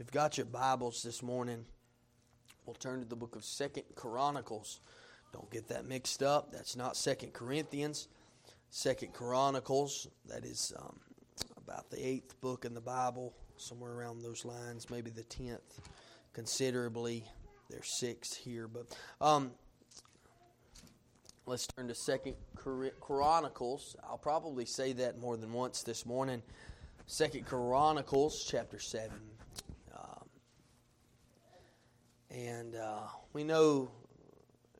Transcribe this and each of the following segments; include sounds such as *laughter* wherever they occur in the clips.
you've got your Bibles this morning, we'll turn to the book of Second Chronicles. Don't get that mixed up. That's not Second Corinthians. Second Chronicles. That is um, about the eighth book in the Bible, somewhere around those lines, maybe the tenth, considerably. There's six here, but um, let's turn to Second Chronicles. I'll probably say that more than once this morning. Second Chronicles, chapter seven. And uh, we know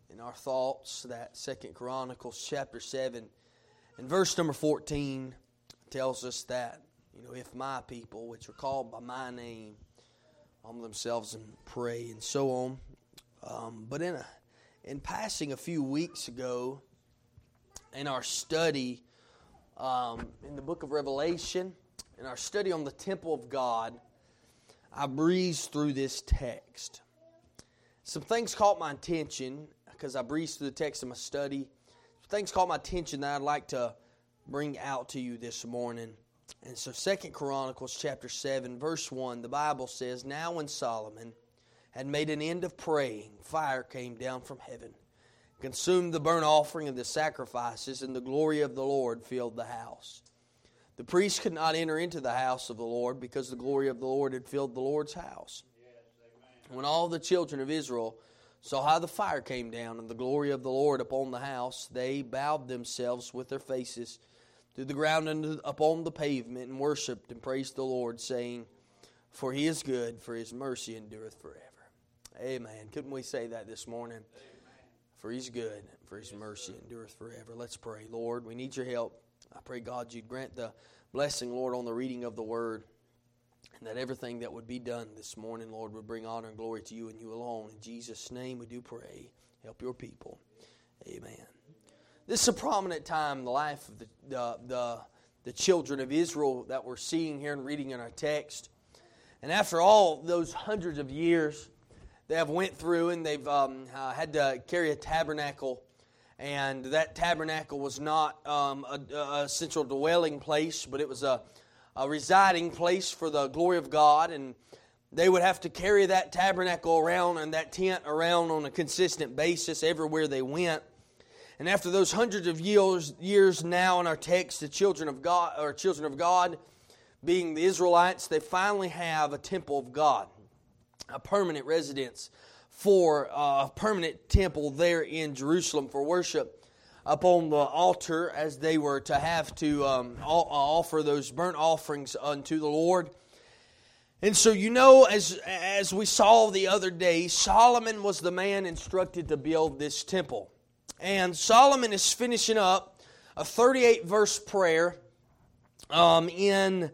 in our thoughts that Second Chronicles chapter 7 and verse number 14 tells us that, you know, if my people, which are called by my name, humble themselves and pray and so on. Um, but in, a, in passing a few weeks ago, in our study um, in the book of Revelation, in our study on the temple of God, I breezed through this text. Some things caught my attention because I breezed through the text in my study. Some things caught my attention that I'd like to bring out to you this morning. And so Second Chronicles chapter 7 verse 1 the Bible says now when Solomon had made an end of praying fire came down from heaven consumed the burnt offering and the sacrifices and the glory of the Lord filled the house. The priests could not enter into the house of the Lord because the glory of the Lord had filled the Lord's house. When all the children of Israel saw how the fire came down and the glory of the Lord upon the house, they bowed themselves with their faces to the ground and upon the pavement and worshipped and praised the Lord, saying, For he is good, for his mercy endureth forever. Amen. Couldn't we say that this morning? Amen. For he's good, for his mercy endureth forever. Let's pray. Lord, we need your help. I pray, God, you'd grant the blessing, Lord, on the reading of the word. And that everything that would be done this morning, Lord, would bring honor and glory to you and you alone. In Jesus' name we do pray. Help your people. Amen. This is a prominent time in the life of the, the, the, the children of Israel that we're seeing here and reading in our text. And after all those hundreds of years, they have went through and they've um, uh, had to carry a tabernacle and that tabernacle was not um, a, a, central dwelling place, but it was a, a residing place for the glory of God, and they would have to carry that tabernacle around and that tent around on a consistent basis everywhere they went. And after those hundreds of years, years now in our text, the children of God, or children of God, being the Israelites, they finally have a temple of God, a permanent residence for uh, a permanent temple there in Jerusalem for worship upon the altar as they were to have to um, offer those burnt offerings unto the Lord. And so, you know, as, as we saw the other day, Solomon was the man instructed to build this temple. And Solomon is finishing up a 38 verse prayer um, in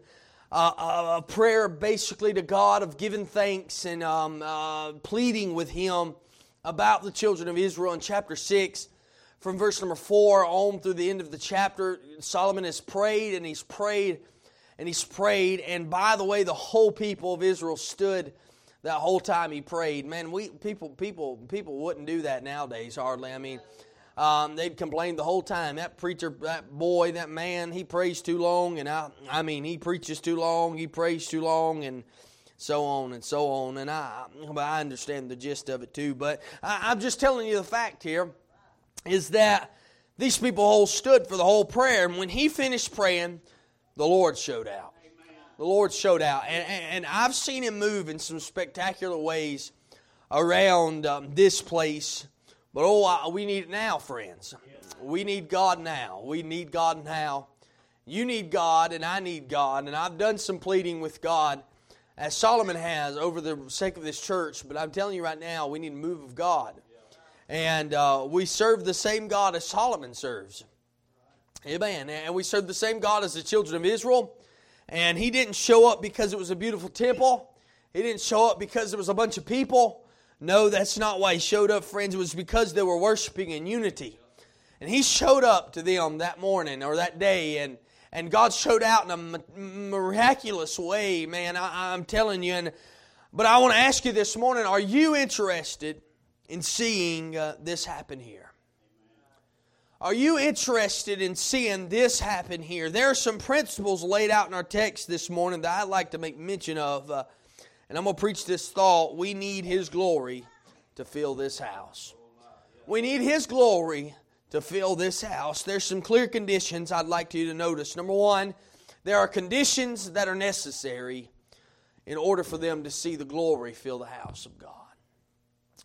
uh, a prayer basically to God of giving thanks and um, uh, pleading with Him about the children of Israel in chapter 6 from verse number four on through the end of the chapter, Solomon has prayed and he's prayed and he's prayed. And by the way, the whole people of Israel stood that whole time he prayed. Man, we people people people wouldn't do that nowadays hardly. I mean, um, they'd complain the whole time. That preacher, that boy, that man, he prays too long, and I I mean he preaches too long, he prays too long, and so on and so on. And I I understand the gist of it too. But I, I'm just telling you the fact here is that these people all stood for the whole prayer. And when he finished praying, the Lord showed out. The Lord showed out. And, and I've seen him move in some spectacular ways around um, this place. But oh, we need it now, friends. We need God now. We need God now. You need God, and I need God. And I've done some pleading with God, as Solomon has, over the sake of this church. But I'm telling you right now, we need a move of God. And uh, we serve the same God as Solomon serves. Amen. And we serve the same God as the children of Israel. And he didn't show up because it was a beautiful temple. He didn't show up because there was a bunch of people. No, that's not why he showed up, friends. It was because they were worshiping in unity. And he showed up to them that morning or that day, and, and God showed out in a miraculous way, man. I, I'm telling you. And, but I want to ask you this morning are you interested in seeing uh, this happen here? Are you interested in seeing this happen here? There are some principles laid out in our text this morning that I'd like to make mention of. Uh, And I'm going to preach this thought. We need His glory to fill this house. We need His glory to fill this house. There's some clear conditions I'd like you to notice. Number one, there are conditions that are necessary in order for them to see the glory fill the house of God.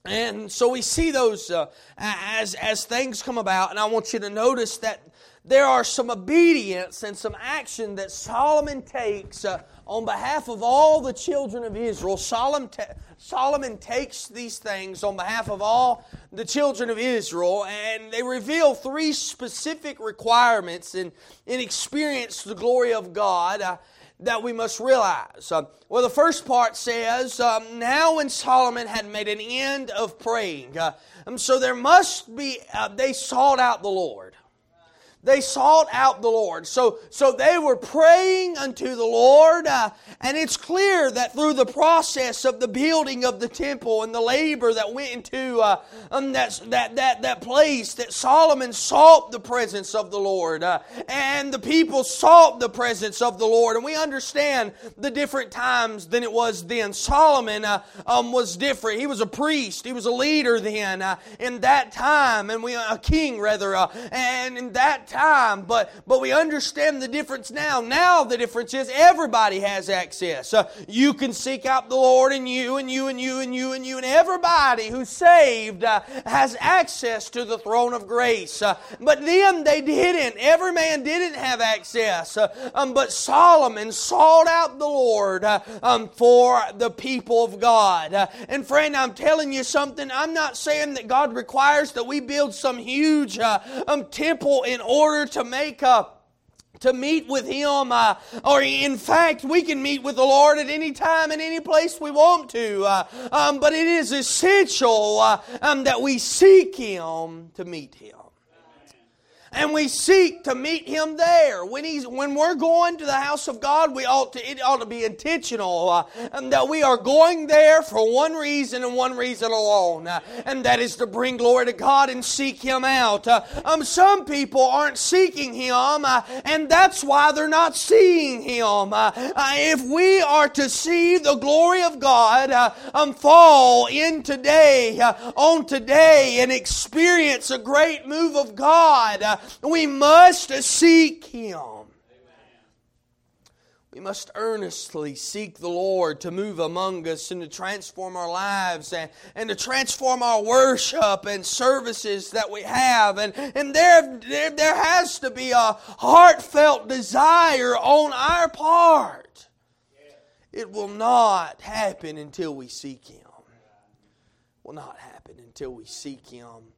And so we see those uh, as, as things come about, and I want you to notice that there are some obedience and some action that Solomon takes uh, on behalf of all the children of Israel. Solomon, Solomon takes these things on behalf of all the children of Israel, and they reveal three specific requirements in, in experience the glory of God. Uh, that we must realize. Uh, well, the first part says, um, Now when Solomon had made an end of praying, uh, um, so there must be, uh, they sought out the Lord they sought out the Lord. So, so they were praying unto the Lord, uh, and it's clear that through the process of the building of the temple and the labor that went into uh, um, that, that, that, that place, that Solomon sought the presence of the Lord, uh, and the people sought the presence of the Lord. And we understand the different times than it was then. Solomon uh, um, was different. He was a priest. He was a leader then uh, in that time, and we a king rather. Uh, and in that time, but, but we understand the difference now. Now the difference is everybody has access. Uh, you can seek out the Lord, and you, and you, and you, and you, and you, and everybody who's saved uh, has access to the throne of grace. Uh, but then they didn't. Every man didn't have access. Uh, um, but Solomon sought out the Lord uh, um, for the people of God. Uh, and friend, I'm telling you something. I'm not saying that God requires that we build some huge um, temple in order order to make up to meet with Him, uh, or in fact, we can meet with the Lord at any time and any place we want to. Uh, um, but it is essential uh, um, that we seek Him to meet Him and we seek to meet him there. When he's when we're going to the house of God, we ought to it ought to be intentional uh, and that we are going there for one reason and one reason alone, uh, and that is to bring glory to God and seek Him out. Uh, um, some people aren't seeking Him, uh, and that's why they're not seeing Him. Uh, uh, if we are to see the glory of God um, fall in today, on today, and experience a great move of God. We must seek Him. We must earnestly seek the Lord to move among us and to transform our lives and, and to transform our worship and services that we have. And, and there, there, there has to be a heartfelt desire on our part. It will not happen until we seek Him. Will not happen until we seek Him.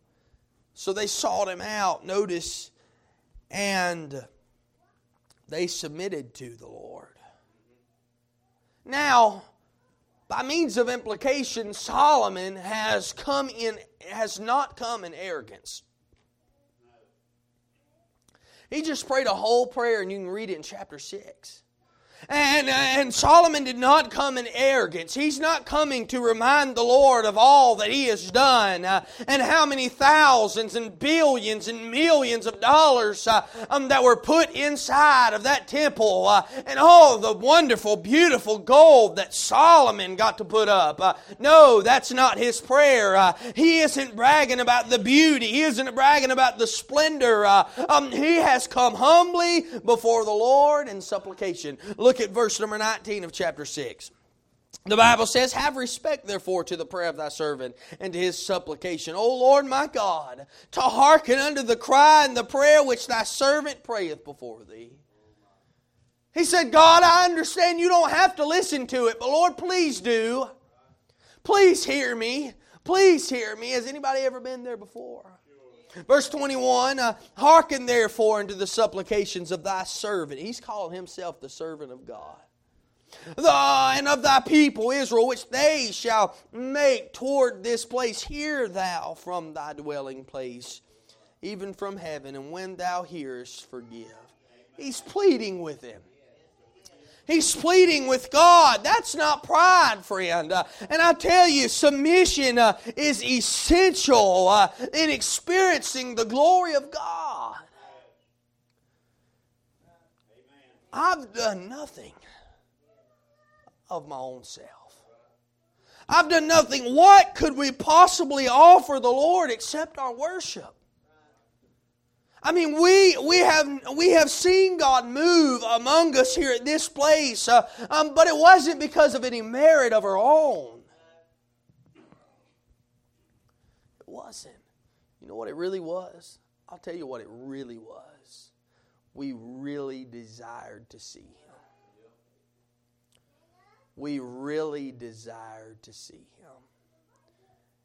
So they sought him out, notice, and they submitted to the Lord. Now, by means of implication, Solomon has come in has not come in arrogance. He just prayed a whole prayer, and you can read it in chapter 6. And, and Solomon did not come in arrogance. He's not coming to remind the Lord of all that he has done uh, and how many thousands and billions and millions of dollars uh, um, that were put inside of that temple uh, and all the wonderful, beautiful gold that Solomon got to put up. Uh, no, that's not his prayer. Uh, he isn't bragging about the beauty, he isn't bragging about the splendor. Uh, um, he has come humbly before the Lord in supplication. Look at verse number 19 of chapter 6. The Bible says, Have respect, therefore, to the prayer of thy servant and to his supplication. O Lord my God, to hearken unto the cry and the prayer which thy servant prayeth before thee. He said, God, I understand you don't have to listen to it, but Lord, please do. Please hear me. Please hear me. Has anybody ever been there before? Verse 21 uh, Hearken therefore unto the supplications of thy servant. He's calling himself the servant of God. The, and of thy people Israel, which they shall make toward this place. Hear thou from thy dwelling place, even from heaven, and when thou hearest, forgive. He's pleading with him. He's pleading with God. That's not pride, friend. Uh, and I tell you, submission uh, is essential uh, in experiencing the glory of God. I've done nothing of my own self. I've done nothing. What could we possibly offer the Lord except our worship? I mean, we, we, have, we have seen God move among us here at this place, uh, um, but it wasn't because of any merit of our own. It wasn't. You know what it really was? I'll tell you what it really was. We really desired to see Him. We really desired to see Him.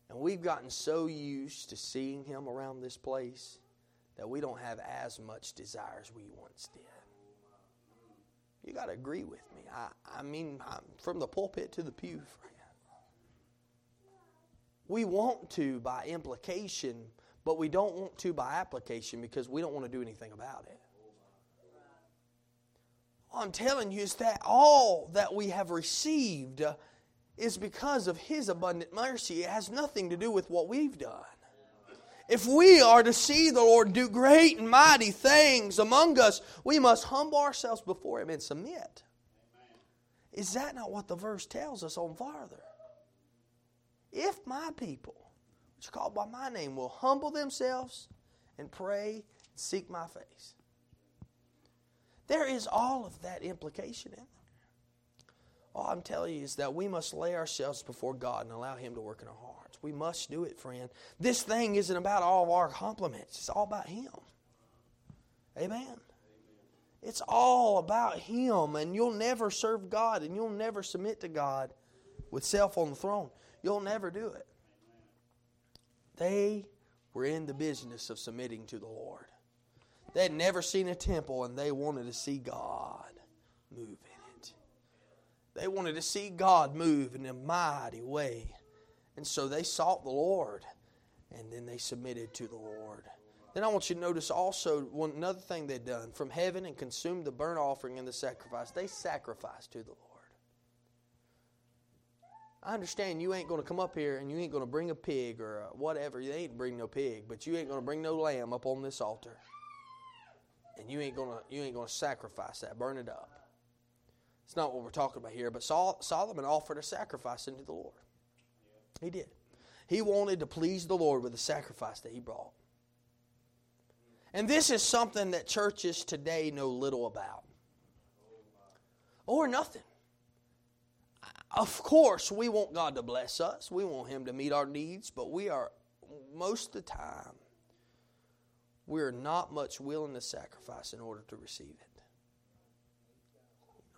And we've gotten so used to seeing Him around this place that we don't have as much desire as we once did. You got to agree with me. I, I mean, I'm from the pulpit to the pew, friend. We want to by implication, but we don't want to by application because we don't want to do anything about it. I'm telling you is that all that we have received is because of His abundant mercy. It has nothing to do with what we've done. If we are to see the Lord do great and mighty things among us, we must humble ourselves before Him and submit. Is that not what the verse tells us on farther? If my people, which are called by my name, will humble themselves and pray and seek my face. There is all of that implication in there. All I'm telling you is that we must lay ourselves before God and allow Him to work in our heart. We must do it, friend. This thing isn't about all of our compliments, it's all about Him. Amen. It's all about Him, and you'll never serve God and you'll never submit to God with self on the throne. You'll never do it. They were in the business of submitting to the Lord. They had never seen a temple and they wanted to see God move in it. They wanted to see God move in a mighty way. And so they sought the Lord, and then they submitted to the Lord. Then I want you to notice also one another thing they'd done from heaven and consumed the burnt offering and the sacrifice. They sacrificed to the Lord. I understand you ain't going to come up here and you ain't going to bring a pig or whatever. You ain't bring no pig, but you ain't going to bring no lamb up on this altar. And you ain't going to you ain't going to sacrifice that, burn it up. It's not what we're talking about here, but Solomon offered a sacrifice unto the Lord. He did. He wanted to please the Lord with the sacrifice that he brought. And this is something that churches today know little about. Or nothing. Of course, we want God to bless us. We want Him to meet our needs, but we are, most of the time, we're not much willing to sacrifice in order to receive it.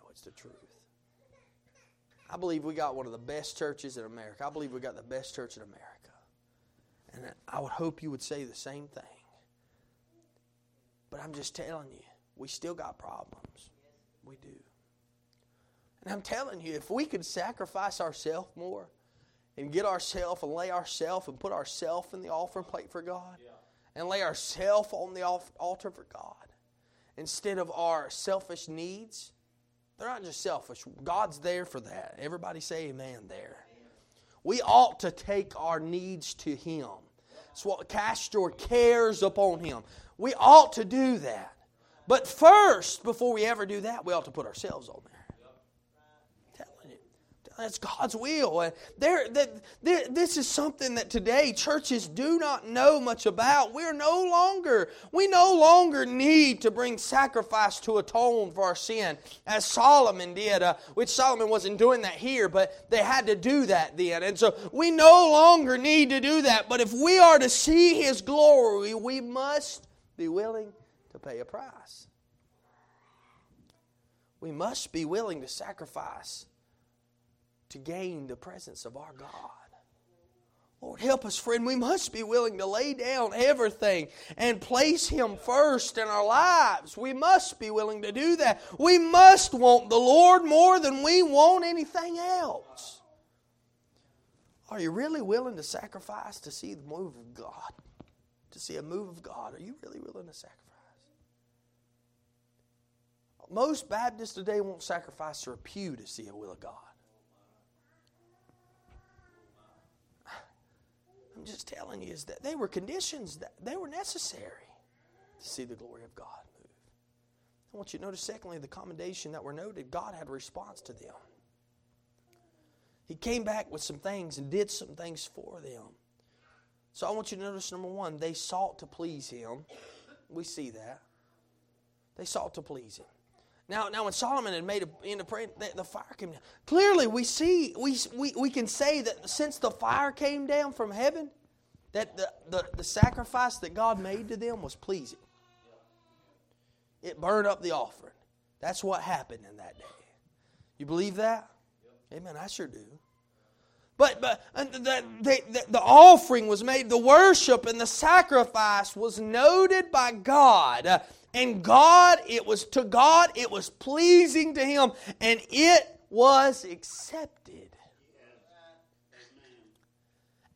No, it's the truth. I believe we got one of the best churches in America. I believe we got the best church in America. And I would hope you would say the same thing. But I'm just telling you, we still got problems. We do. And I'm telling you, if we could sacrifice ourselves more and get ourselves and lay ourselves and put ourselves in the offering plate for God and lay ourselves on the altar for God instead of our selfish needs they're not just selfish. God's there for that. Everybody say amen there. We ought to take our needs to Him. It's what cast your cares upon Him. We ought to do that. But first, before we ever do that, we ought to put ourselves on. That's God's will. There, there, this is something that today churches do not know much about. We're no longer, we no longer need to bring sacrifice to atone for our sin, as Solomon did, uh, which Solomon wasn't doing that here, but they had to do that then. And so we no longer need to do that. But if we are to see His glory, we must be willing to pay a price. We must be willing to sacrifice to gain the presence of our God. Lord, help us, friend. We must be willing to lay down everything and place Him first in our lives. We must be willing to do that. We must want the Lord more than we want anything else. Are you really willing to sacrifice to see the move of God? To see a move of God? Are you really willing to sacrifice? Most Baptists today won't sacrifice their pew to see a will of God. I'm just telling you is that they were conditions that they were necessary to see the glory of God move. I want you to notice, secondly, the commendation that were noted, God had a response to them. He came back with some things and did some things for them. So I want you to notice number one, they sought to please him. We see that. They sought to please him. Now, now when Solomon had made a end of the, the, fire came down. Clearly, we see, we, we, we can say that since the fire came down from heaven, that the, the, the sacrifice that God made to them was pleasing. It burned up the offering. That's what happened in that day. You believe that? Amen. I sure do. But, but the, the, the, offering was made, the worship and the sacrifice was noted by God. And God, it was to God, it was pleasing to Him, and it was accepted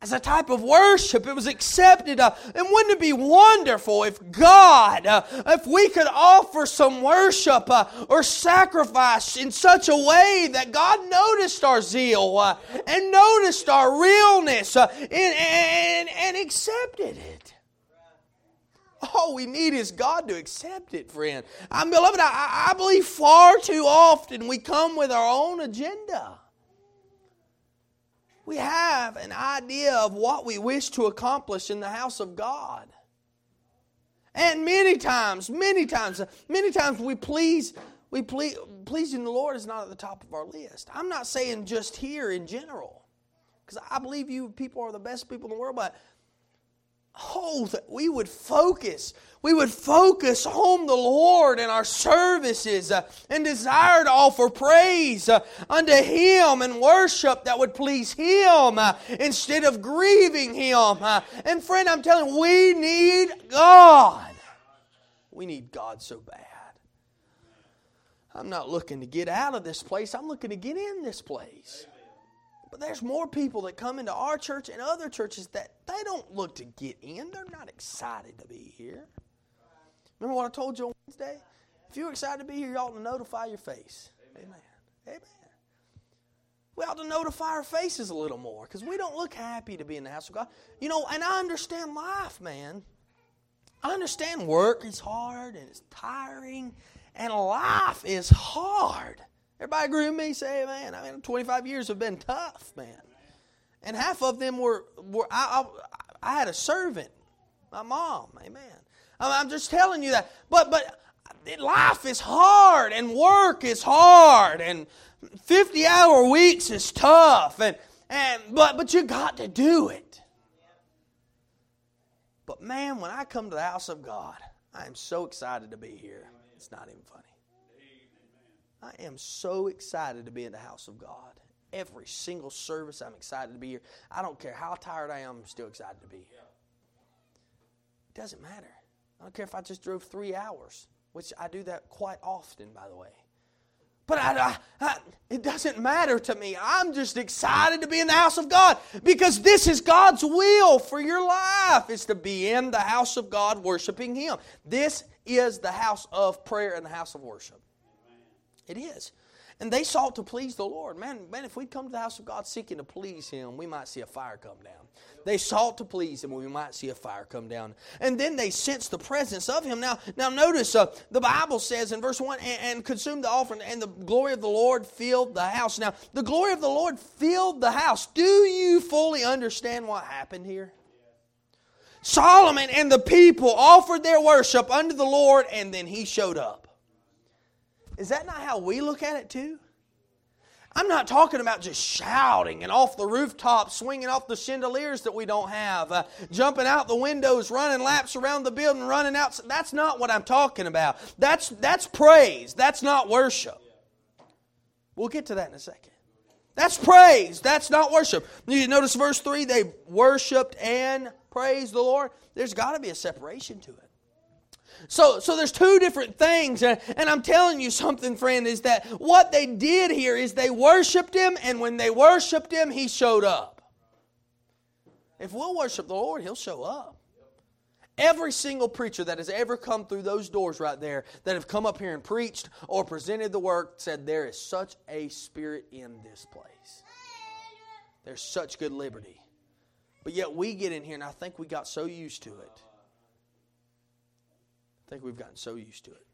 as a type of worship. It was accepted. Uh, and wouldn't it be wonderful if God, uh, if we could offer some worship uh, or sacrifice in such a way that God noticed our zeal uh, and noticed our realness uh, and, and, and accepted it? All we need is God to accept it, friend. I'm beloved, I, I believe far too often we come with our own agenda we have an idea of what we wish to accomplish in the house of God. And many times, many times, many times we please, we please, pleasing the Lord is not at the top of our list. I'm not saying just here in general, because I believe you people are the best people in the world, but oh, that we would focus. We would focus on the Lord in our services uh, and desire to offer praise uh, unto Him and worship that would please Him uh, instead of grieving Him. Uh. and friend, I'm telling you, we need God. We need God so bad. I'm not looking to get out of this place, I'm looking to get in this place. But there's more people that come into our church and other churches that they don't look to get in. They're not excited to be here. Remember what I told you on Wednesday? If you're excited to be here, you ought to notify your face. Amen. Amen. We ought to notify our faces a little more because we don't look happy to be in the house of God. You know, and I understand life, man. I understand work is hard and it's tiring, and life is hard. Everybody agree with me? Say amen. I mean, 25 years have been tough, man. And half of them were, were I, I, I had a servant, my mom, amen. I'm just telling you that. But, but life is hard and work is hard and 50 hour weeks is tough and, and but, but you got to do it. But man, when I come to the house of God, I am so excited to be here. It's not even funny. I am so excited to be in the house of God. Every single service, I'm excited to be here. I don't care how tired I am, I'm still excited to be here. It doesn't matter. I don't care if I just drove three hours, which I do that quite often, by the way. But I, I, I, it doesn't matter to me. I'm just excited to be in the house of God because this is God's will for your life is to be in the house of God worshiping Him. This is the house of prayer and the house of worship. It is. And they sought to please the Lord. Man, man, if we'd come to the house of God seeking to please Him, we might see a fire come down. They sought to please Him, we might see a fire come down. And then they sensed the presence of Him. Now, now notice uh, the Bible says in verse 1 and, and consumed the offering, and the glory of the Lord filled the house. Now, the glory of the Lord filled the house. Do you fully understand what happened here? Solomon and the people offered their worship unto the Lord, and then He showed up. Is that not how we look at it too? I'm not talking about just shouting and off the rooftop, swinging off the chandeliers that we don't have, uh, jumping out the windows, running laps around the building, running out. That's not what I'm talking about. That's, that's praise. That's not worship. We'll get to that in a second. That's praise. That's not worship. You notice verse 3 they worshiped and praised the Lord. There's got to be a separation to it. So, so there's two different things. And, I'm telling you *laughs* something, friend, is that what they did here is they worshiped him, and when they worshiped him, he showed up. If we'll worship the Lord, he'll show up. Every single preacher that has ever come through those doors right there, that have come up here and preached or presented the work, said there is such a spirit in this place. There's such good liberty. But yet we get in here, and I think we got so used to it I think we've gotten so used to it.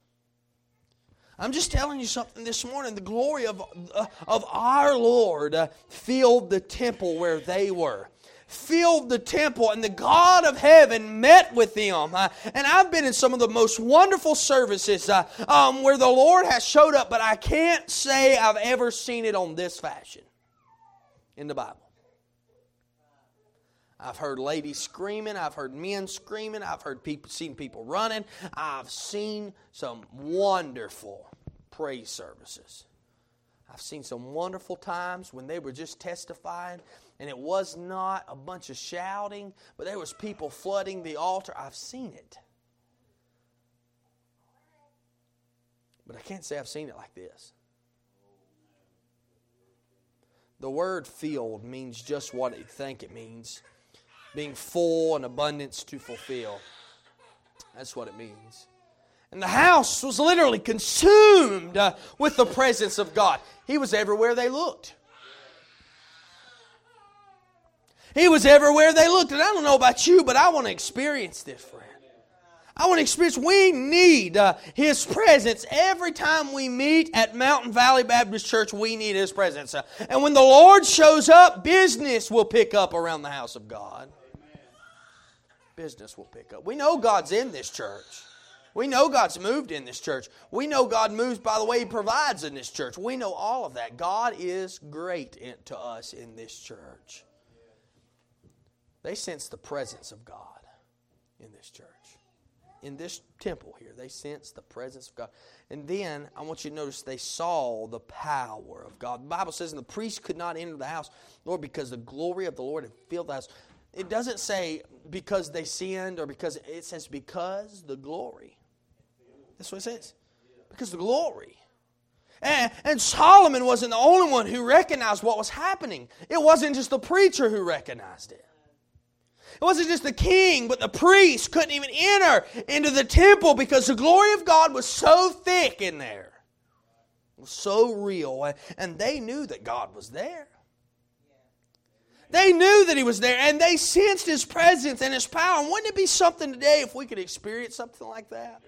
I'm just telling you something this morning. The glory of, uh, of our Lord uh, filled the temple where they were filled the temple, and the God of heaven met with them. Uh, and I've been in some of the most wonderful services uh, um, where the Lord has showed up, but I can't say I've ever seen it on this fashion in the Bible. I've heard ladies screaming. I've heard men screaming. I've heard people, seen people running. I've seen some wonderful praise services. I've seen some wonderful times when they were just testifying, and it was not a bunch of shouting, but there was people flooding the altar. I've seen it. But I can't say I've seen it like this. The word filled means just what you think it means being full and abundance to fulfill. That's what it means. And the house was literally consumed uh, with the presence of God. He was everywhere they looked. He was everywhere they looked. And I don't know about you, but I want to experience this, friend. I want to experience, we need uh, His presence. Every time we meet at Mountain Valley Baptist Church, we need His presence. Uh, and when the Lord shows up, business will pick up around the house of God business will pick up. We know God's in this church. We know God's moved in this church. We know God moves by the way He provides in this church. We know all of that. God is great in, to us in this church. They sense the presence of God in this church. In this temple here, they sense the presence of God. And then I want you to notice they saw the power of God. The Bible says, and the priest could not enter the house, Lord, because the glory of the Lord had filled the house. It doesn't say because they sinned or because it says because the glory. That's what it says. Because the glory. And, and, Solomon wasn't the only one who recognized what was happening. It wasn't just the preacher who recognized it. It wasn't just the king, but the priest couldn't even enter into the temple because the glory of God was so thick in there. It was so real. And they knew that God was there. They knew that He was there and they sensed His presence and His power. And wouldn't it be something today if we could experience something like that?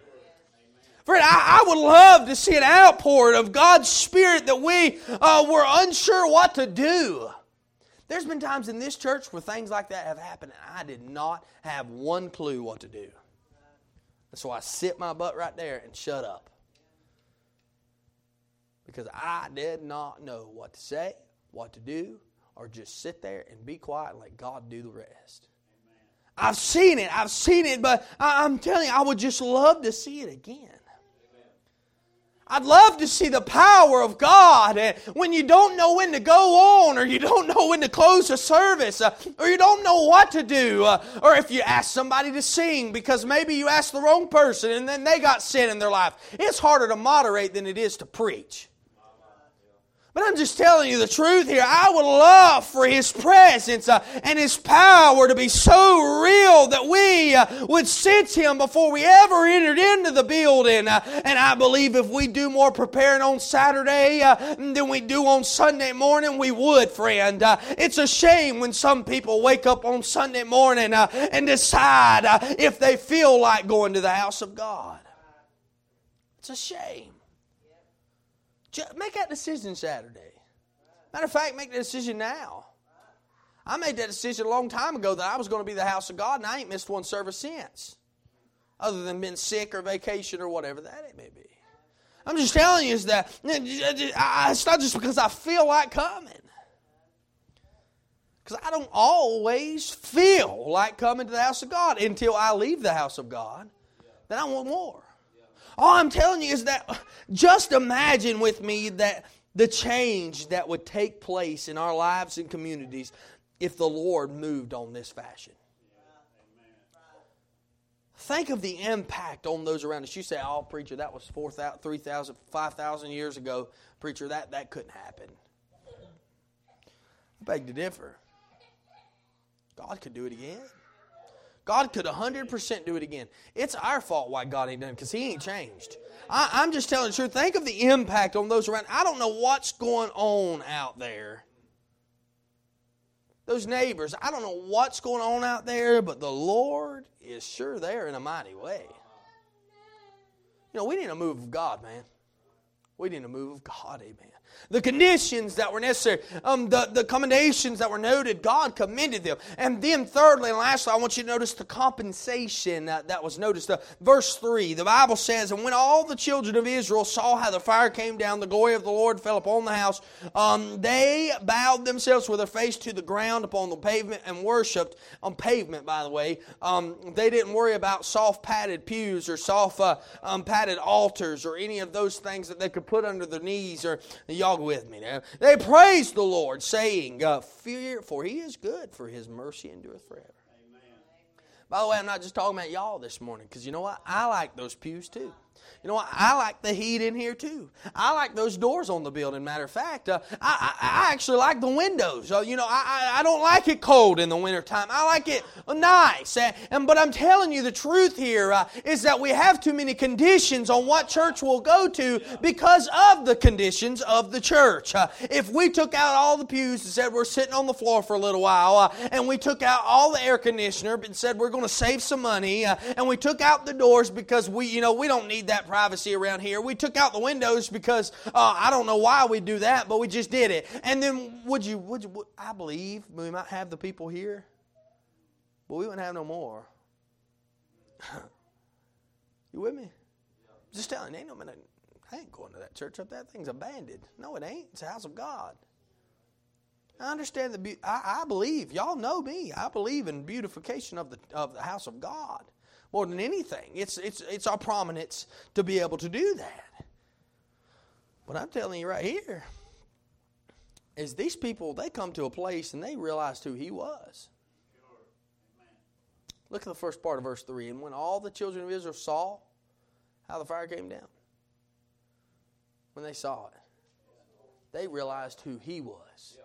Friend, I, I would love to see an outpouring of God's Spirit that we uh, were unsure what to do. There's been times in this church where things like that have happened and I did not have one clue what to do. And so I sit my butt right there and shut up. Because I did not know what to say, what to do, or just sit there and be quiet and let God do the rest. I've seen it, I've seen it, but I'm telling you, I would just love to see it again. I'd love to see the power of God and when you don't know when to go on, or you don't know when to close a service, uh, or you don't know what to do, uh, or if you ask somebody to sing because maybe you asked the wrong person and then they got sin in their life. It's harder to moderate than it is to preach. But I'm just telling you the truth here. I would love for His presence uh, and His power to be so real that we uh, would sense Him before we ever entered into the building. Uh, and I believe if we do more preparing on Saturday uh, than we do on Sunday morning, we would, friend. Uh, it's a shame when some people wake up on Sunday morning uh, and decide if they feel like going to the house of God. It's a shame. Make that decision Saturday. Matter of fact, make the decision now. I made that decision a long time ago that I was going to be the house of God, and I ain't missed one service since, other than being sick or vacation or whatever that it may be. I'm just telling you is that it's not just because I feel like coming. Because I don't always feel like coming to the house of God until I leave the house of God. Then I want more. All I'm telling you is that just imagine with me that the change that would take place in our lives and communities if the Lord moved on this fashion. Think of the impact on those around us. You say, oh, preacher, that was 4,000, 3,000, 5,000 years ago. Preacher, that, that couldn't happen. I beg to differ. God could do it again. God could 100% do it again. It's our fault why God ain't done it, because He ain't changed. I, am just telling the truth. Think of the impact on those around. I don't know what's going on out there. Those neighbors, I don't know what's going on out there, but the Lord is sure there in a mighty way. You know, we need a move of God, man. We need a move of God, amen. The conditions that were necessary, um, the, the commendations that were noted, God commended them. And then, thirdly and lastly, I want you to notice the compensation that, was noticed. Uh, verse 3, the Bible says, And when all the children of Israel saw how the fire came down, the glory of the Lord fell upon the house, um, they bowed themselves with their face to the ground upon the pavement and worshiped on pavement, by the way. Um, they didn't worry about soft padded pews or soft uh, um, padded altars or any of those things that they could put under their knees or Y'all with me now. They praised the Lord, saying, uh, Fear, for he is good, for his mercy endureth forever. Amen. By the way, I'm not just talking about y'all this morning, because you know what? I like those pews too. You know? I like the heat in here too. I like those doors on the building. Matter of fact, uh, I, I, I, actually like the windows. Uh, you know, I, I, don't like it cold in the wintertime. I like it nice. And, and but I'm telling you the truth here uh, is that we have too many conditions on what church we'll go to because of the conditions of the church. Uh, if we took out all the pews and said we're sitting on the floor for a little while, uh, and we took out all the air conditioner and said we're going to save some money, uh, and we took out the doors because we, you know, we don't need that privacy around here. We took out the windows because uh, I don't know why we do that, but we just did it. And then would you, would you, would, I believe we might have the people here, but we wouldn't have no more. *laughs* you with me? Just telling you, ain't no minute. I ain't going to that church up. That thing's abandoned. No, it ain't. It's a house of God. I understand the. Be- I, I believe y'all know me. I believe in beautification of the of the house of God more than anything. It's, it's, it's our prominence to be able to do that. But I'm telling you right here, is these people, they come to a place and they realized who he was. Look at the first part of verse 3. And when all the children of Israel saw how the fire came down, when they saw it, they realized who he was.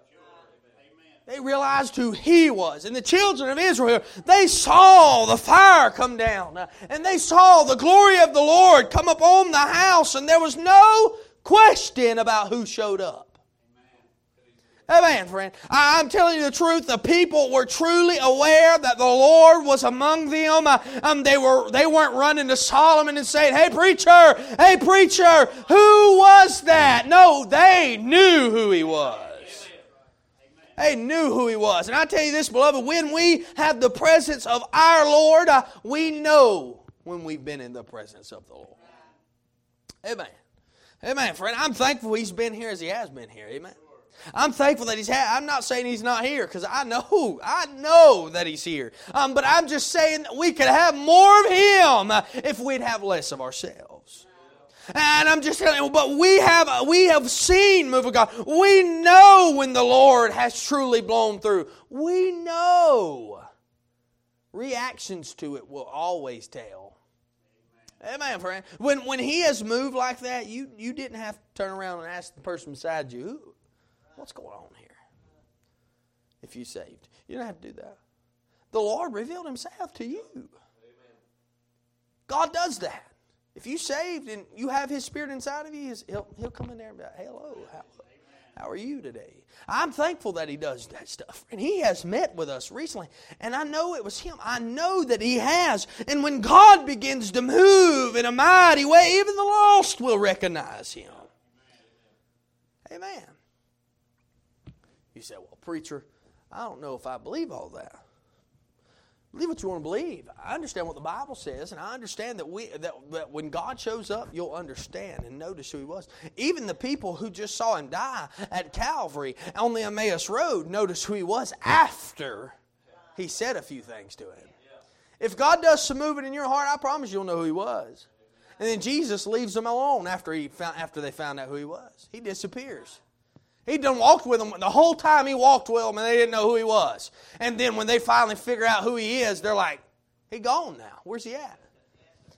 They realized who he was. And the children of Israel, they saw the fire come down. And they saw the glory of the Lord come upon the house. And there was no question about who showed up. Amen, friend. I'm telling you the truth. The people were truly aware that the Lord was among them. Um, they were they weren't running to Solomon and saying, "Hey preacher, hey preacher, who was that?" No, they knew who he was. They knew who he was. And I tell you this, beloved, when we have the presence of our Lord, uh, we know when we've been in the presence of the Lord. Amen. Amen, friend. I'm thankful he's been here as he has been here. Amen. I'm thankful that he's had. I'm not saying he's not here because I know, I know that he's here. Um, but I'm just saying that we could have more of him if we'd have less of ourselves. And I'm just telling you, but we have uh, we have seen move of God. We know when the Lord has truly blown through. We know. Reactions to it will always tell. Amen, friend. When when he has moved like that, you you didn't have to turn around and ask the person beside you, what's going on here? If you saved. You don't have to do that. The Lord revealed himself to you. God does that. If you saved and you have His Spirit inside of you, He'll, he'll come in there and be like, hello, how, how are you today? I'm thankful that He does that stuff. And He has met with us recently. And I know it was Him. I know that He has. And when God begins to move in a mighty way, even the lost will recognize Him. Amen. You say, well, preacher, I don't know if I believe all that. Believe what you want to believe. I understand what the Bible says, and I understand that we that, that when God shows up, you'll understand and notice who He was. Even the people who just saw Him die at Calvary on the Emmaus Road noticed who He was after He said a few things to him. If God does some moving in your heart, I promise you'll know who He was. And then Jesus leaves them alone after he found, after they found out who He was. He disappears. He done walked with them the whole time he walked with them, and they didn't know who he was. And then when they finally figure out who he is, they're like, "He gone now. Where's he at?"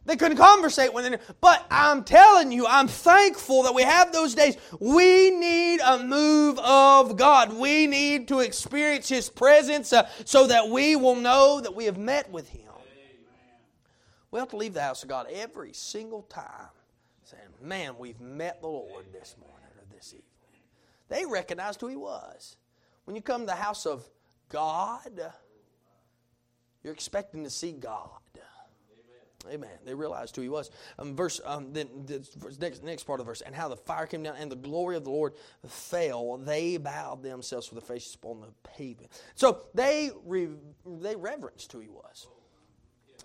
They couldn't conversate with him. But I'm telling you, I'm thankful that we have those days. We need a move of God. We need to experience His presence uh, so that we will know that we have met with Him. We have to leave the house of God every single time saying, Man, we've met the Lord this morning. They recognized who he was. When you come to the house of God, you're expecting to see God. Amen. They realized who he was. Um, verse, um, then the next, next part of the verse, and how the fire came down and the glory of the Lord fell. They bowed themselves with their faces upon the pavement. So they re, they reverenced who he was.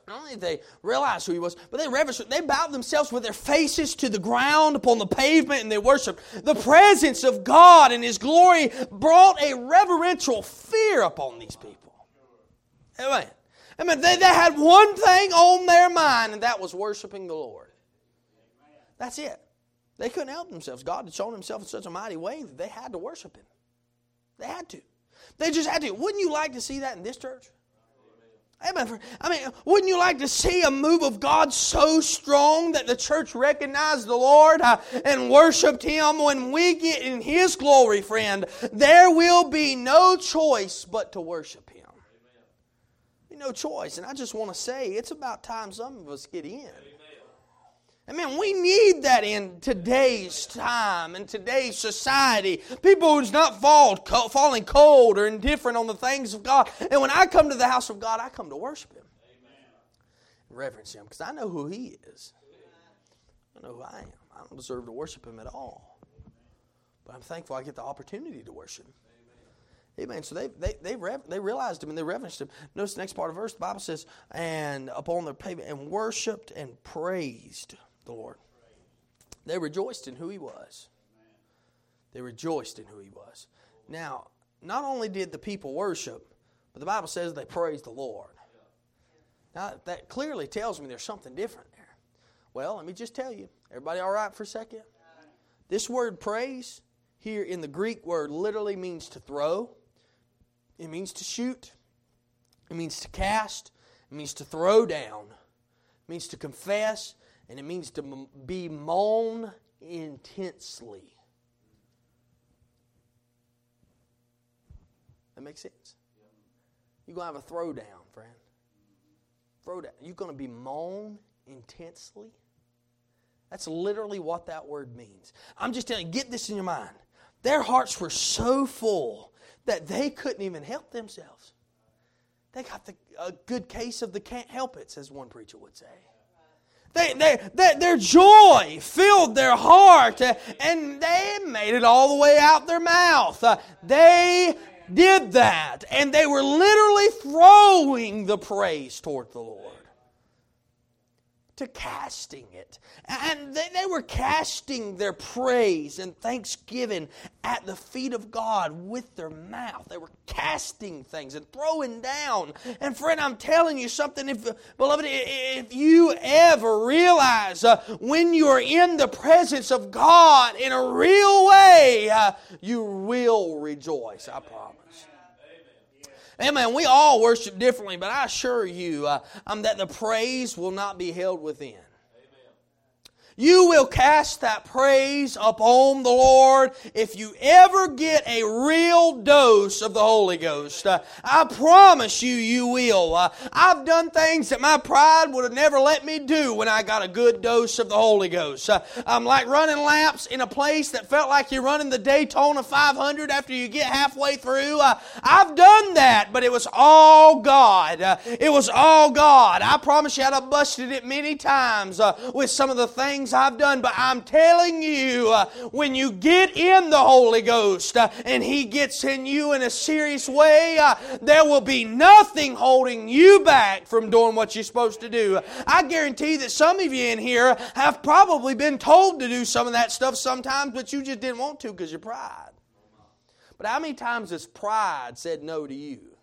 Not only did they realize who he was, but they reverenced. They bowed themselves with their faces to the ground upon the pavement, and they worshiped. The presence of God and His glory brought a reverential fear upon these people. Amen. I mean, they, they had one thing on their mind, and that was worshiping the Lord. That's it. They couldn't help themselves. God had shown Himself in such a mighty way that they had to worship Him. They had to. They just had to. Wouldn't you like to see that in this church? I mean, wouldn't you like to see a move of God so strong that the church recognized the Lord uh, and worshiped Him? When we get in His glory, friend, there will be no choice but to worship Him no choice. And I just want to say, it's about time some of us get in. I mean, we need that in today's time and today's society. People who's not fall, falling cold or indifferent on the things of God. And when I come to the house of God, I come to worship Him, and reverence Him, because I know who He is. I know who I am. I don't deserve to worship Him at all, but I'm thankful I get the opportunity to worship Him. Amen. So they they they, rev, they realized him and they reverenced him. Notice the next part of verse. The Bible says, "And upon their pavement and worshipped and praised the Lord." They rejoiced in who he was. They rejoiced in who he was. Now, not only did the people worship, but the Bible says they praised the Lord. Now, that clearly tells me there's something different there. Well, let me just tell you. Everybody all right for a second? This word praise here in the Greek word literally means to throw. It means to shoot, it means to cast, it means to throw down, it means to confess, and it means to be moan intensely. That makes sense? You're going to have a throwdown, friend. Throwdown. You're going to be moan intensely. That's literally what that word means. I'm just telling you, get this in your mind. Their hearts were so full that they couldn't even help themselves. They got the, a good case of the can't help it, as one preacher would say. They, they, they, their joy filled their heart uh, and they made it all the way out their mouth. Uh, they did that and they were literally throwing the praise toward the Lord to casting it. And they, they, were casting their praise and thanksgiving at the feet of God with their mouth. They were casting things and throwing down. And friend, I'm telling you something, if beloved, if you ever realize uh, when you're in the presence of God in a real way, uh, you will rejoice, I promise. Amen. We all worship differently, but I assure you uh, um, that the praise will not be held within. You will cast that praise upon the Lord if you ever get a real dose of the Holy Ghost. Uh, I promise you, you will. Uh, I've done things that my pride would have never let me do when I got a good dose of the Holy Ghost. Uh, I'm like running laps in a place that felt like you're running the Daytona 500 after you get halfway through. Uh, I've done that, but it was all God. Uh, it was all God. I promise you, I'd have busted it many times uh, with some of the things things I've done, but I'm telling you, uh, when you get in the Holy Ghost uh, and He gets in you in a serious way, uh, there will be nothing holding you back from doing what you're supposed to do. I guarantee that some of you in here have probably been told to do some of that stuff sometimes, but you just didn't want to because your pride. But how many times has pride said no to you?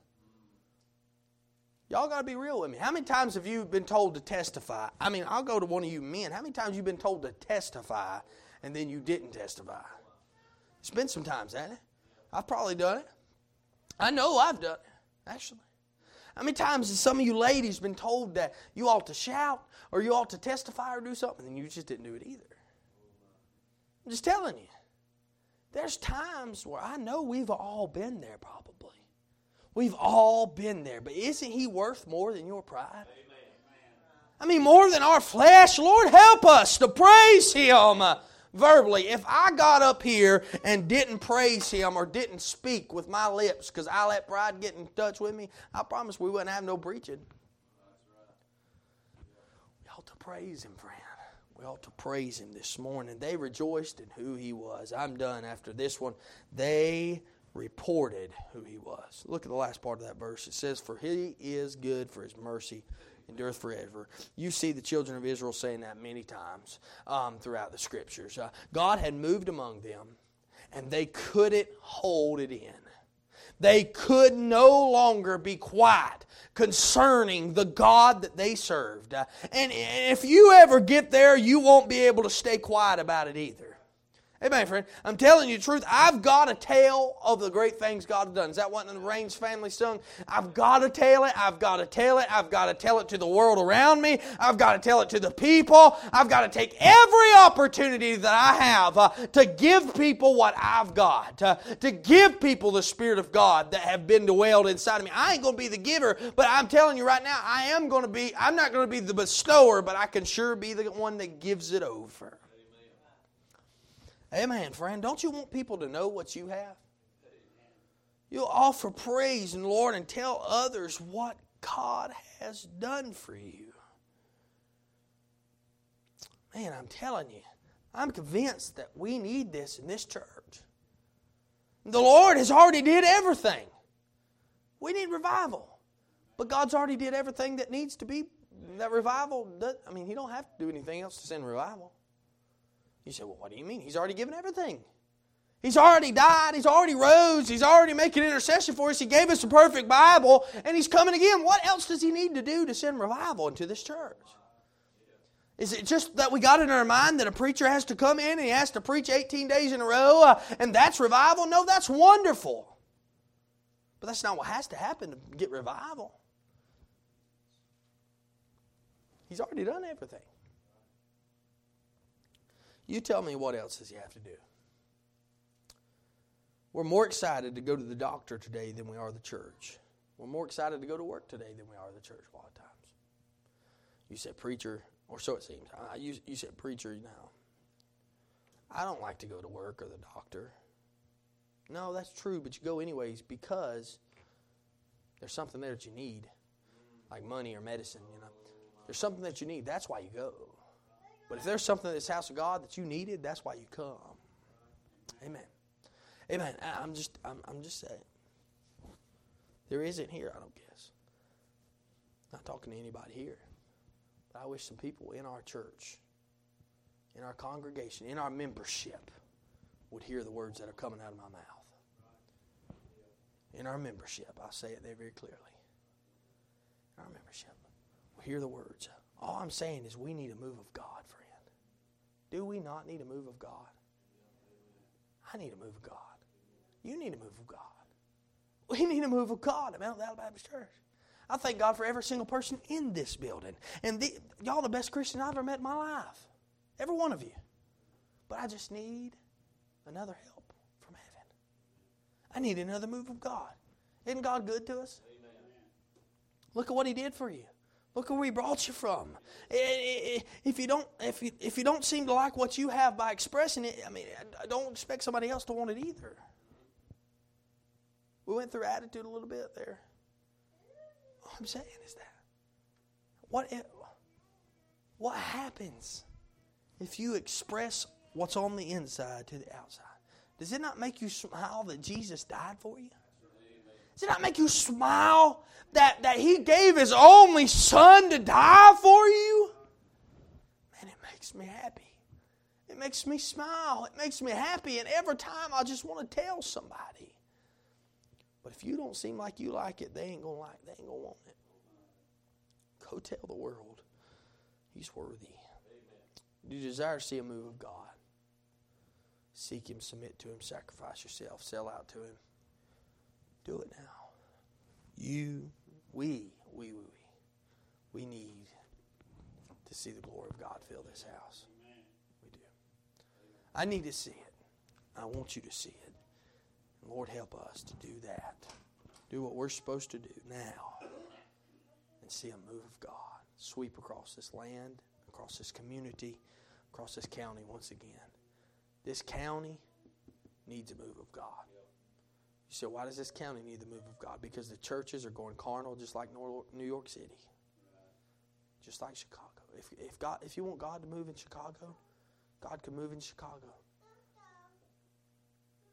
Y'all got to be real with me. How many times have you been told to testify? I mean, I'll go to one of you men. How many times have you been told to testify and then you didn't testify? It's been some times, hasn't it? I've probably done it. I know I've done it, actually. How many times has some of you ladies been told that you ought to shout or you ought to testify or do something and you just didn't do it either? I'm just telling you. There's times where I know we've all been there probably. We've all been there. But isn't He worth more than your pride? I mean, more than our flesh. Lord, help us to praise Him verbally. If I got up here and didn't praise Him or didn't speak with my lips because I let pride get in touch with me, I promise we wouldn't have no preaching. We ought to praise Him, friend. We ought to praise Him this morning. They rejoiced in who He was. I'm done after this one. They reported who He was. Look at the last part of that verse. It says, For He is good, for His mercy endureth forever. You see the children of Israel saying that many times um, throughout the scriptures. Uh, God had moved among them, and they couldn't hold it in. They could no longer be quiet concerning the God that they served. Uh, and if you ever get there, you won't be able to stay quiet about it either. Amen, friend. I'm telling you the truth. I've got a tale of the great things God has done. Is that what the Rains family sung? I've got to tell it. I've got to tell it. I've got to tell it to the world around me. I've got to tell it to the people. I've got to take every opportunity that I have uh, to give people what I've got, uh, to give people the Spirit of God that have been dwelled inside of me. I ain't going to be the giver, but I'm telling you right now, I am going to be, I'm not going to be the bestower, but I can sure be the one that gives it over. Amen, friend. Don't you want people to know what you have? You'll offer praise and Lord and tell others what God has done for you. Man, I'm telling you, I'm convinced that we need this in this church. The Lord has already did everything. We need revival. But God's already did everything that needs to be that revival does, I mean, he don't have to do anything else to send revival. You say, well, what do you mean? He's already given everything. He's already died. He's already rose. He's already making intercession for us. He gave us a perfect Bible, and He's coming again. What else does He need to do to send revival into this church? Is it just that we got in our mind that a preacher has to come in and he has to preach 18 days in a row uh, and that's revival? No, that's wonderful. But that's not what has to happen to get revival. He's already done everything. You tell me what else does he have to do? We're more excited to go to the doctor today than we are the church. We're more excited to go to work today than we are the church a lot of times. You said preacher, or so it seems. You, you said preacher now. I don't like to go to work or the doctor. No, that's true, but you go anyways because there's something there that you need, like money or medicine, you know. There's something that you need. That's why you go. But if there's something in this house of God that you needed, that's why you come. Amen. Amen. I'm just I'm, I'm just saying. There isn't here, I don't guess. Not talking to anybody here. But I wish some people in our church, in our congregation, in our membership would hear the words that are coming out of my mouth. In our membership, I say it there very clearly. In our membership, we hear the words. All I'm saying is we need a move of God, friend. Do we not need a move of God? I need a move of God. You need a move of God. We need a move of God at Mount Baptist Church. I thank God for every single person in this building. And the, y'all the best Christian I've ever met in my life. Every one of you. But I just need another help from heaven. I need another move of God. Isn't God good to us? Amen. Look at what He did for you. Look where we brought you from. If you don't, if you, if you don't seem to like what you have by expressing it, I mean, I don't expect somebody else to want it either. We went through attitude a little bit there. All I'm saying is that what what happens if you express what's on the inside to the outside? Does it not make you smile that Jesus died for you? Does it not make you smile that, that He gave His only Son to die for you? Man, it makes me happy. It makes me smile. It makes me happy. And every time I just want to tell somebody. But if you don't seem like you like it, they ain't gonna like it. they ain't gonna want it. Go tell the world He's worthy. Do you desire to see a move of God? Seek Him, submit to Him, sacrifice yourself, sell out to Him. Do it now. You, we, we, we, we we need to see the glory of God fill this house. We do. I need to see it. I want you to see it. Lord, help us to do that. Do what we're supposed to do now and see a move of God sweep across this land, across this community, across this county once again. This county needs a move of God. You say, why does this county need the move of God? Because the churches are going carnal just like New York City. just like Chicago. If, if, God, if you want God to move in Chicago, God can move in Chicago.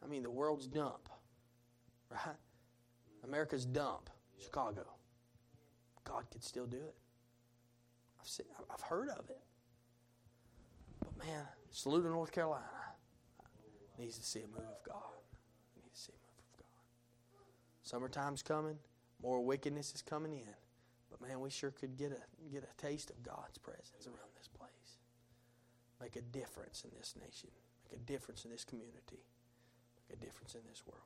I mean, the world's dump, right? America's dump, Chicago. God could still do it. I've, seen, I've heard of it. But man, Saluda, North Carolina needs to see a move of God. We need to see a move of God. Summertime's coming. More wickedness is coming in. But man, we sure could get a get a taste of God's presence around this place. Make a difference in this nation. Make a difference in this community. Make a difference in this world.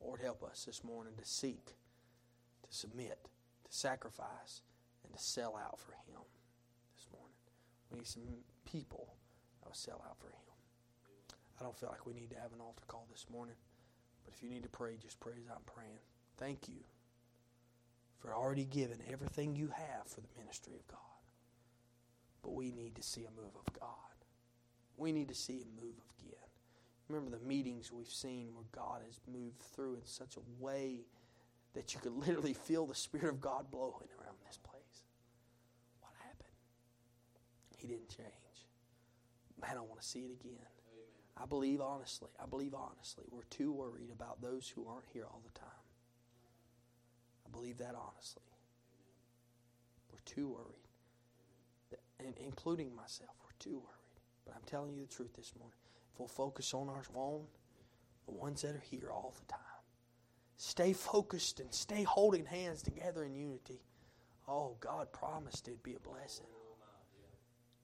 Lord, help us this morning to seek, to submit, to sacrifice, and to sell out for Him this morning. We need some people that will sell out for Him. I don't feel like we need to have an altar call this morning, but if you need to pray, just pray as I'm praying. Thank you for already giving everything you have for the ministry of God. But we need to see a move of God. We need to see a move of again. Remember the meetings we've seen where God has moved through in such a way that you could literally feel the Spirit of God blowing around this place. What happened? He didn't change. Man, I don't want to see it again. Amen. I believe honestly, I believe honestly, we're too worried about those who aren't here all the time believe that honestly. We're too worried, and including myself, we're too worried. But I'm telling you the truth this morning. If we'll focus on our own, the ones that are here all the time, stay focused and stay holding hands together in unity. Oh, God promised it'd be a blessing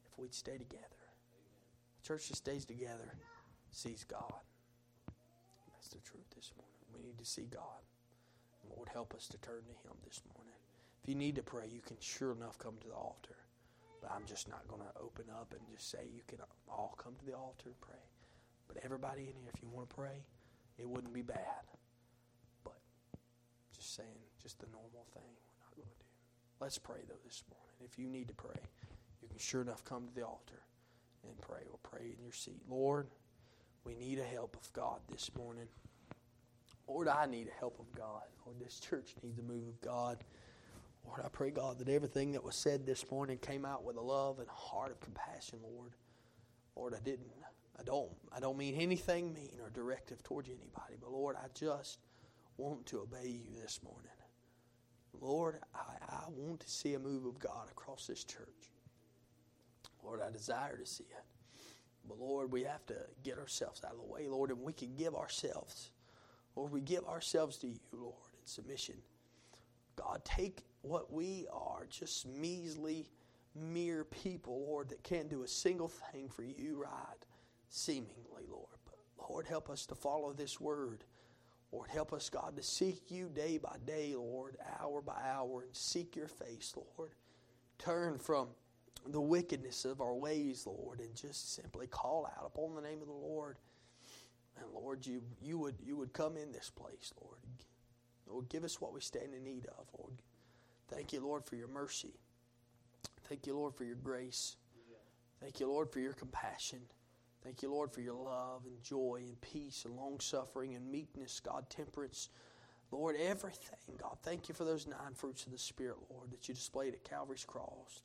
if we'd stay together. The church that stays together sees God. That's the truth this morning. We need to see God. Lord, help us to turn to Him this morning. If you need to pray, you can sure enough come to the altar. But I'm just not going to open up and just say you can all come to the altar and pray. But everybody in here, if you want to pray, it wouldn't be bad. But just saying, just the normal thing we're not going to do. Let's pray, though, this morning. If you need to pray, you can sure enough come to the altar and pray. We'll pray in your seat. Lord, we need a help of God this morning. Lord, I need help of God. Lord, this church needs a move of God. Lord, I pray, God, that everything that was said this morning came out with a love and heart of compassion, Lord. Lord, I didn't, I don't, I don't mean anything mean or directive towards anybody, but Lord, I just want to obey you this morning. Lord, I, I want to see a move of God across this church. Lord, I desire to see it. But Lord, we have to get ourselves out of the way, Lord, and we can give ourselves Lord, we give ourselves to you, Lord, in submission. God, take what we are, just measly, mere people, Lord, that can't do a single thing for you right, seemingly, Lord. But Lord, help us to follow this word. Lord, help us, God, to seek you day by day, Lord, hour by hour, and seek your face, Lord. Turn from the wickedness of our ways, Lord, and just simply call out upon the name of the Lord and Lord, you, you, would, you would come in this place, Lord. Lord, give us what we stand in need of, Lord. Thank you, Lord, for your mercy. Thank you, Lord, for your grace. Thank you, Lord, for your compassion. Thank you, Lord, for your love and joy and peace and long suffering and meekness, God, temperance. Lord, everything, God. Thank you for those nine fruits of the Spirit, Lord, that you displayed at Calvary's cross.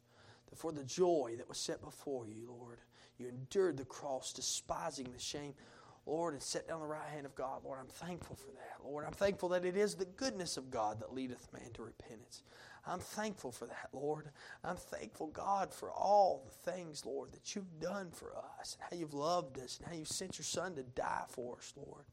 That for the joy that was set before you, Lord, you endured the cross, despising the shame. Lord, and sit down the right hand of God. Lord, I'm thankful for that. Lord, I'm thankful that it is the goodness of God that leadeth man to repentance. I'm thankful for that, Lord. I'm thankful, God, for all the things, Lord, that you've done for us and how you've loved us and how you've sent your Son to die for us, Lord.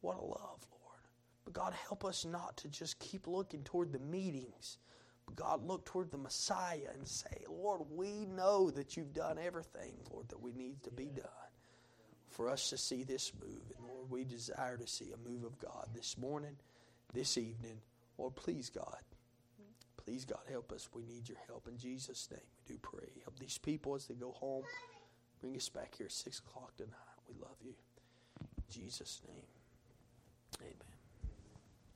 What a love, Lord. But God, help us not to just keep looking toward the meetings. But God, look toward the Messiah and say, Lord, we know that you've done everything, Lord, that we need to be done for us to see this move. And Lord, we desire to see a move of God this morning, this evening. Lord, please, God. Please, God, help us. We need your help. In Jesus' name, we do pray. Help these people as they go home. Bring us back here at 6 o'clock tonight. We love you. In Jesus' name.